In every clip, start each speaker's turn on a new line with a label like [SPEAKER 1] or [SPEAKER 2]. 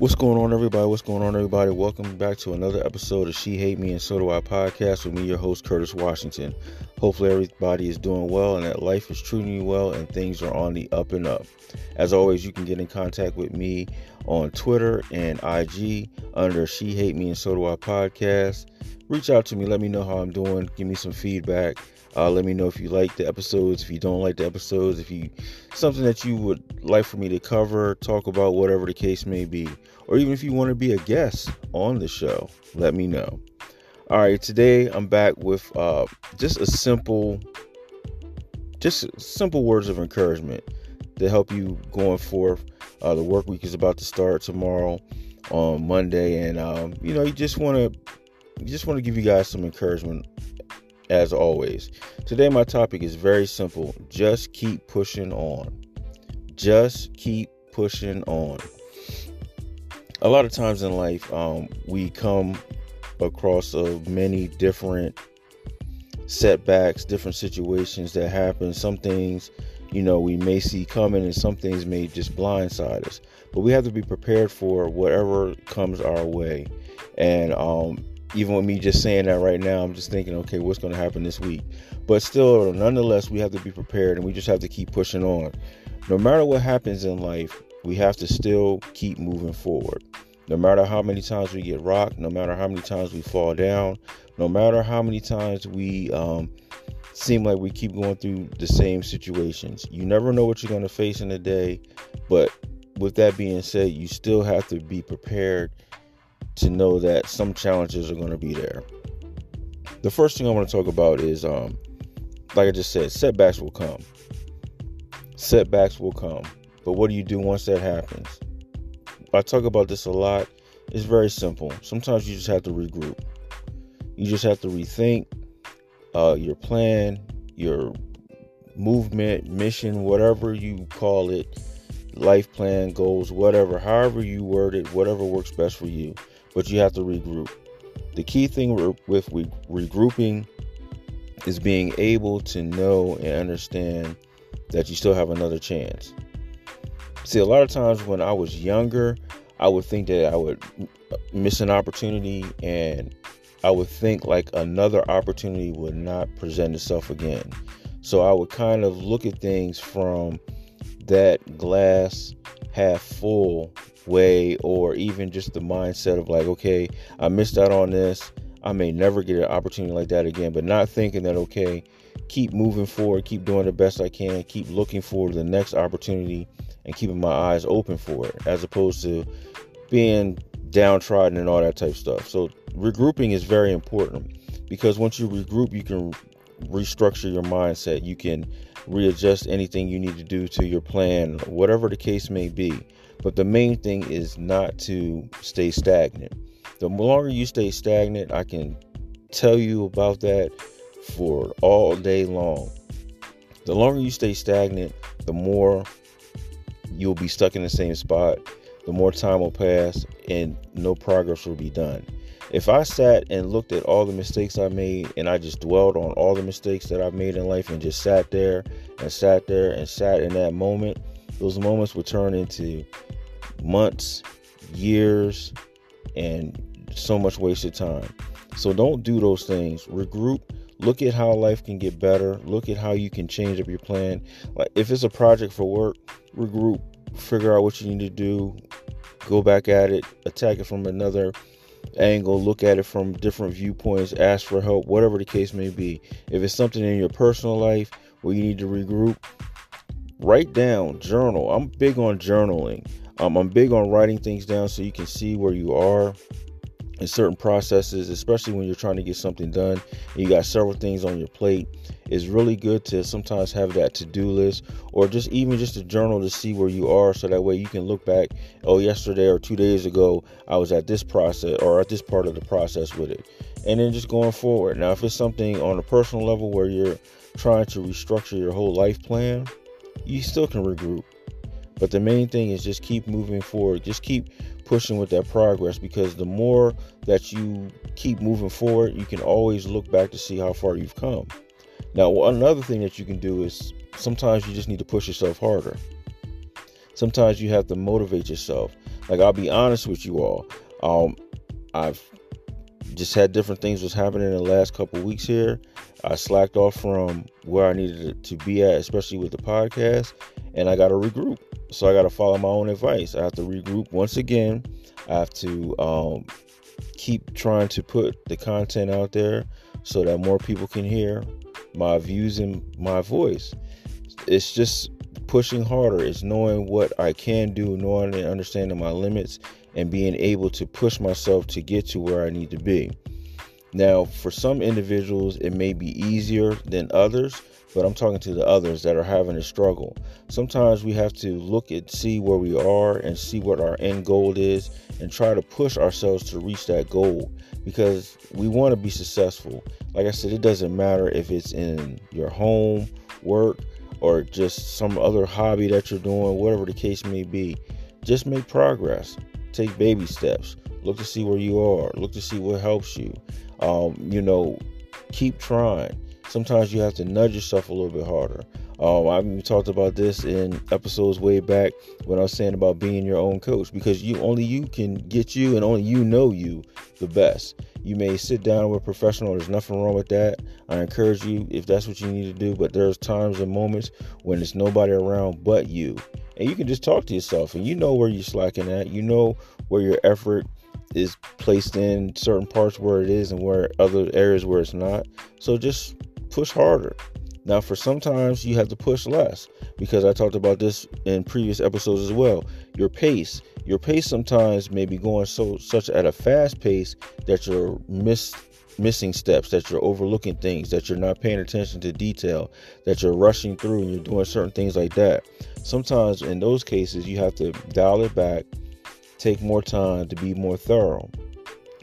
[SPEAKER 1] What's going on, everybody? What's going on, everybody? Welcome back to another episode of She Hate Me and So Do I podcast with me, your host, Curtis Washington. Hopefully, everybody is doing well and that life is treating you well and things are on the up and up. As always, you can get in contact with me on Twitter and IG under She Hate Me and So Do I podcast. Reach out to me, let me know how I'm doing, give me some feedback. Uh, let me know if you like the episodes, if you don't like the episodes, if you something that you would like for me to cover, talk about, whatever the case may be, or even if you want to be a guest on the show, let me know. All right, today I'm back with uh, just a simple, just simple words of encouragement to help you going forth. Uh, the work week is about to start tomorrow on Monday, and um, you know you just want to, just want to give you guys some encouragement as always. Today, my topic is very simple just keep pushing on. Just keep pushing on. A lot of times in life, um, we come across of many different setbacks, different situations that happen. Some things, you know, we may see coming, and some things may just blindside us. But we have to be prepared for whatever comes our way. And um, even with me just saying that right now, I'm just thinking, okay, what's going to happen this week? But still, nonetheless, we have to be prepared and we just have to keep pushing on. No matter what happens in life, we have to still keep moving forward. No matter how many times we get rocked, no matter how many times we fall down, no matter how many times we um, seem like we keep going through the same situations, you never know what you're going to face in a day. But with that being said, you still have to be prepared to know that some challenges are going to be there. The first thing I want to talk about is, um, like I just said, setbacks will come. Setbacks will come. But what do you do once that happens? I talk about this a lot. It's very simple. Sometimes you just have to regroup. You just have to rethink uh, your plan, your movement, mission, whatever you call it, life plan, goals, whatever, however you word it, whatever works best for you but you have to regroup. The key thing with regrouping is being able to know and understand that you still have another chance. See, a lot of times when I was younger, I would think that I would miss an opportunity and I would think like another opportunity would not present itself again. So I would kind of look at things from that glass half full way or even just the mindset of like okay i missed out on this. I may never get an opportunity like that again but not thinking that okay keep moving forward keep doing the best i can keep looking for the next opportunity and keeping my eyes open for it as opposed to being downtrodden and all that type of stuff. So regrouping is very important because once you regroup you can restructure your mindset. You can readjust anything you need to do to your plan whatever the case may be but the main thing is not to stay stagnant. The longer you stay stagnant, I can tell you about that for all day long. The longer you stay stagnant, the more you'll be stuck in the same spot, the more time will pass, and no progress will be done. If I sat and looked at all the mistakes I made and I just dwelled on all the mistakes that I've made in life and just sat there and sat there and sat in that moment, those moments would turn into months, years, and so much wasted time. So don't do those things. Regroup. Look at how life can get better. Look at how you can change up your plan. Like if it's a project for work, regroup. Figure out what you need to do. Go back at it. Attack it from another angle. Look at it from different viewpoints. Ask for help. Whatever the case may be. If it's something in your personal life where you need to regroup, write down, journal. I'm big on journaling. Um, I'm big on writing things down so you can see where you are in certain processes, especially when you're trying to get something done. you got several things on your plate. It's really good to sometimes have that to-do list or just even just a journal to see where you are so that way you can look back, oh, yesterday or two days ago, I was at this process or at this part of the process with it. And then just going forward. Now, if it's something on a personal level where you're trying to restructure your whole life plan, you still can regroup. But the main thing is just keep moving forward. Just keep pushing with that progress because the more that you keep moving forward, you can always look back to see how far you've come. Now, another thing that you can do is sometimes you just need to push yourself harder. Sometimes you have to motivate yourself. Like I'll be honest with you all. Um, I've just had different things was happening in the last couple weeks here. I slacked off from where I needed to be at, especially with the podcast, and I got to regroup. So I got to follow my own advice. I have to regroup once again. I have to um, keep trying to put the content out there so that more people can hear my views and my voice. It's just pushing harder. It's knowing what I can do, knowing and understanding my limits, and being able to push myself to get to where I need to be. Now, for some individuals, it may be easier than others, but I'm talking to the others that are having a struggle. Sometimes we have to look at see where we are and see what our end goal is and try to push ourselves to reach that goal because we want to be successful. Like I said, it doesn't matter if it's in your home, work, or just some other hobby that you're doing, whatever the case may be. Just make progress. Take baby steps. Look to see where you are. Look to see what helps you. Um, you know, keep trying. Sometimes you have to nudge yourself a little bit harder. Um, I even talked about this in episodes way back when I was saying about being your own coach because you only you can get you and only you know you the best. You may sit down with a professional. There's nothing wrong with that. I encourage you if that's what you need to do. But there's times and moments when there's nobody around but you, and you can just talk to yourself, and you know where you're slacking at. You know where your effort is placed in certain parts where it is and where other areas where it's not. So just push harder. Now, for sometimes you have to push less because I talked about this in previous episodes as well. Your pace, your pace sometimes may be going so such at a fast pace that you're miss, missing steps, that you're overlooking things, that you're not paying attention to detail, that you're rushing through and you're doing certain things like that. Sometimes in those cases, you have to dial it back, take more time to be more thorough,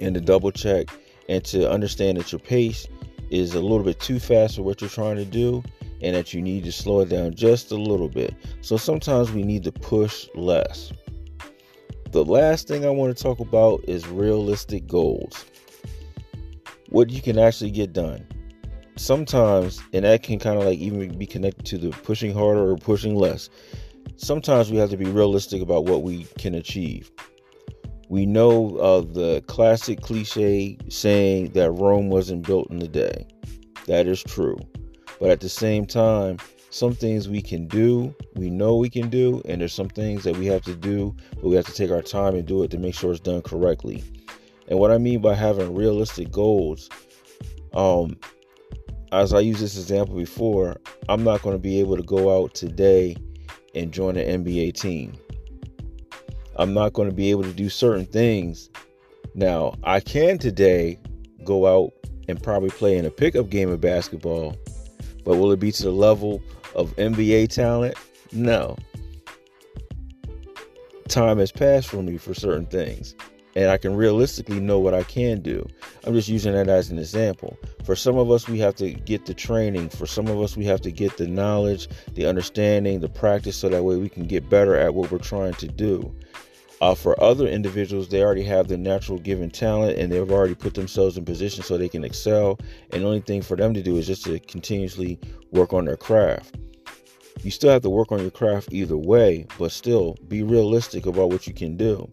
[SPEAKER 1] and to double check and to understand that your pace is a little bit too fast for what you're trying to do and that you need to slow it down just a little bit. So sometimes we need to push less. The last thing I want to talk about is realistic goals. What you can actually get done. Sometimes, and that can kind of like even be connected to the pushing harder or pushing less. Sometimes we have to be realistic about what we can achieve. We know of the classic cliche saying that Rome wasn't built in a day. That is true. But at the same time, some things we can do, we know we can do, and there's some things that we have to do, but we have to take our time and do it to make sure it's done correctly. And what I mean by having realistic goals, um, as I used this example before, I'm not going to be able to go out today and join an NBA team. I'm not going to be able to do certain things. Now, I can today go out and probably play in a pickup game of basketball, but will it be to the level of NBA talent? No. Time has passed for me for certain things, and I can realistically know what I can do. I'm just using that as an example. For some of us, we have to get the training. For some of us, we have to get the knowledge, the understanding, the practice, so that way we can get better at what we're trying to do. Uh, for other individuals, they already have the natural given talent and they've already put themselves in position so they can excel. And the only thing for them to do is just to continuously work on their craft. You still have to work on your craft either way, but still be realistic about what you can do.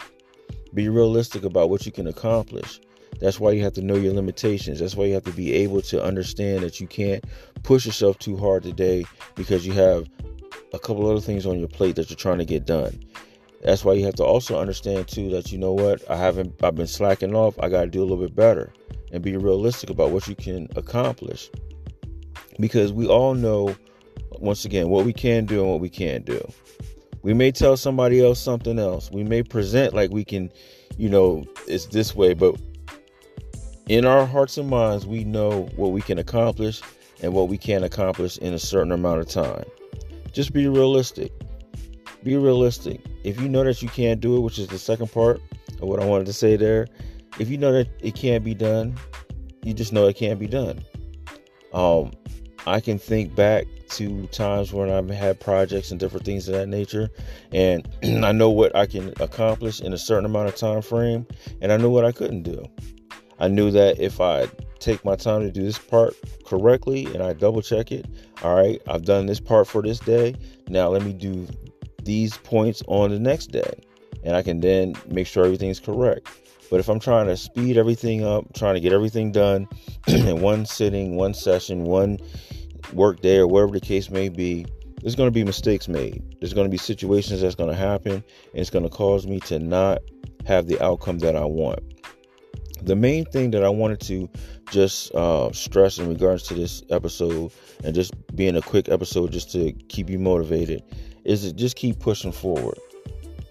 [SPEAKER 1] Be realistic about what you can accomplish. That's why you have to know your limitations. That's why you have to be able to understand that you can't push yourself too hard today because you have a couple other things on your plate that you're trying to get done. That's why you have to also understand too that you know what I haven't I've been slacking off. I got to do a little bit better and be realistic about what you can accomplish. Because we all know once again what we can do and what we can't do. We may tell somebody else something else. We may present like we can, you know, it's this way, but in our hearts and minds, we know what we can accomplish and what we can't accomplish in a certain amount of time. Just be realistic. Be realistic. If you know that you can't do it, which is the second part of what I wanted to say there, if you know that it can't be done, you just know it can't be done. Um, I can think back to times when I've had projects and different things of that nature, and I know what I can accomplish in a certain amount of time frame, and I know what I couldn't do. I knew that if I take my time to do this part correctly and I double check it, all right, I've done this part for this day. Now let me do these points on the next day. and I can then make sure everything's correct. But if I'm trying to speed everything up, trying to get everything done in one sitting, one session, one work day, or whatever the case may be, there's going to be mistakes made. There's going to be situations that's going to happen, and it's going to cause me to not have the outcome that I want. The main thing that I wanted to just uh, stress in regards to this episode, and just being a quick episode just to keep you motivated, is to just keep pushing forward.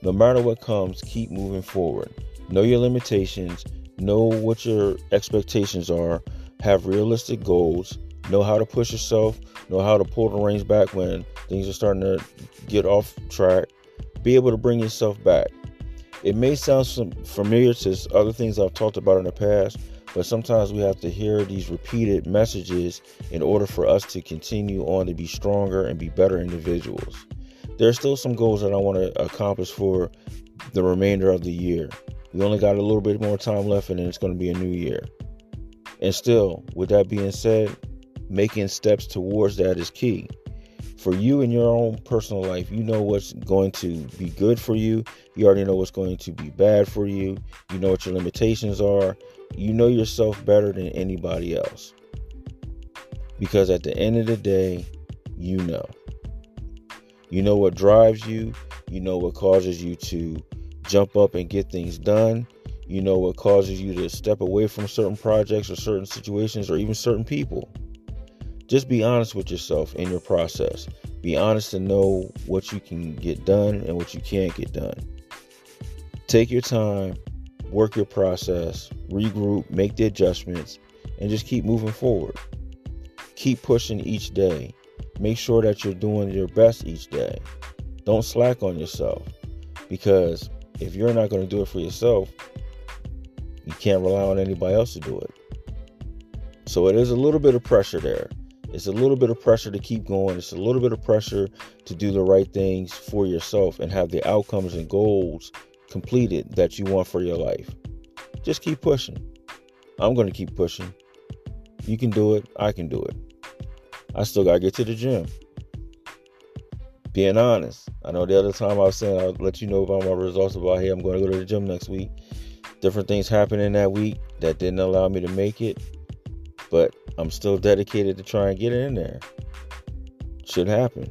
[SPEAKER 1] No matter what comes, keep moving forward. Know your limitations, know what your expectations are, have realistic goals, know how to push yourself, know how to pull the reins back when things are starting to get off track, be able to bring yourself back. It may sound familiar to other things I've talked about in the past, but sometimes we have to hear these repeated messages in order for us to continue on to be stronger and be better individuals. There are still some goals that I want to accomplish for the remainder of the year. We only got a little bit more time left, and then it's going to be a new year. And still, with that being said, making steps towards that is key. For you in your own personal life, you know what's going to be good for you. You already know what's going to be bad for you. You know what your limitations are. You know yourself better than anybody else. Because at the end of the day, you know. You know what drives you. You know what causes you to jump up and get things done. You know what causes you to step away from certain projects or certain situations or even certain people. Just be honest with yourself in your process. Be honest to know what you can get done and what you can't get done. Take your time, work your process, regroup, make the adjustments, and just keep moving forward. Keep pushing each day. Make sure that you're doing your best each day. Don't slack on yourself because if you're not going to do it for yourself, you can't rely on anybody else to do it. So it is a little bit of pressure there. It's a little bit of pressure to keep going. It's a little bit of pressure to do the right things for yourself and have the outcomes and goals completed that you want for your life. Just keep pushing. I'm going to keep pushing. You can do it. I can do it. I still got to get to the gym being honest. I know the other time I was saying I'll let you know about my results about hey, I'm going to go to the gym next week. Different things happened in that week that didn't allow me to make it, but I'm still dedicated to try and get it in there. Should happen.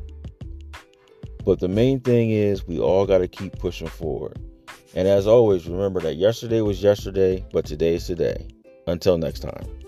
[SPEAKER 1] But the main thing is we all got to keep pushing forward. And as always, remember that yesterday was yesterday, but today is today. Until next time.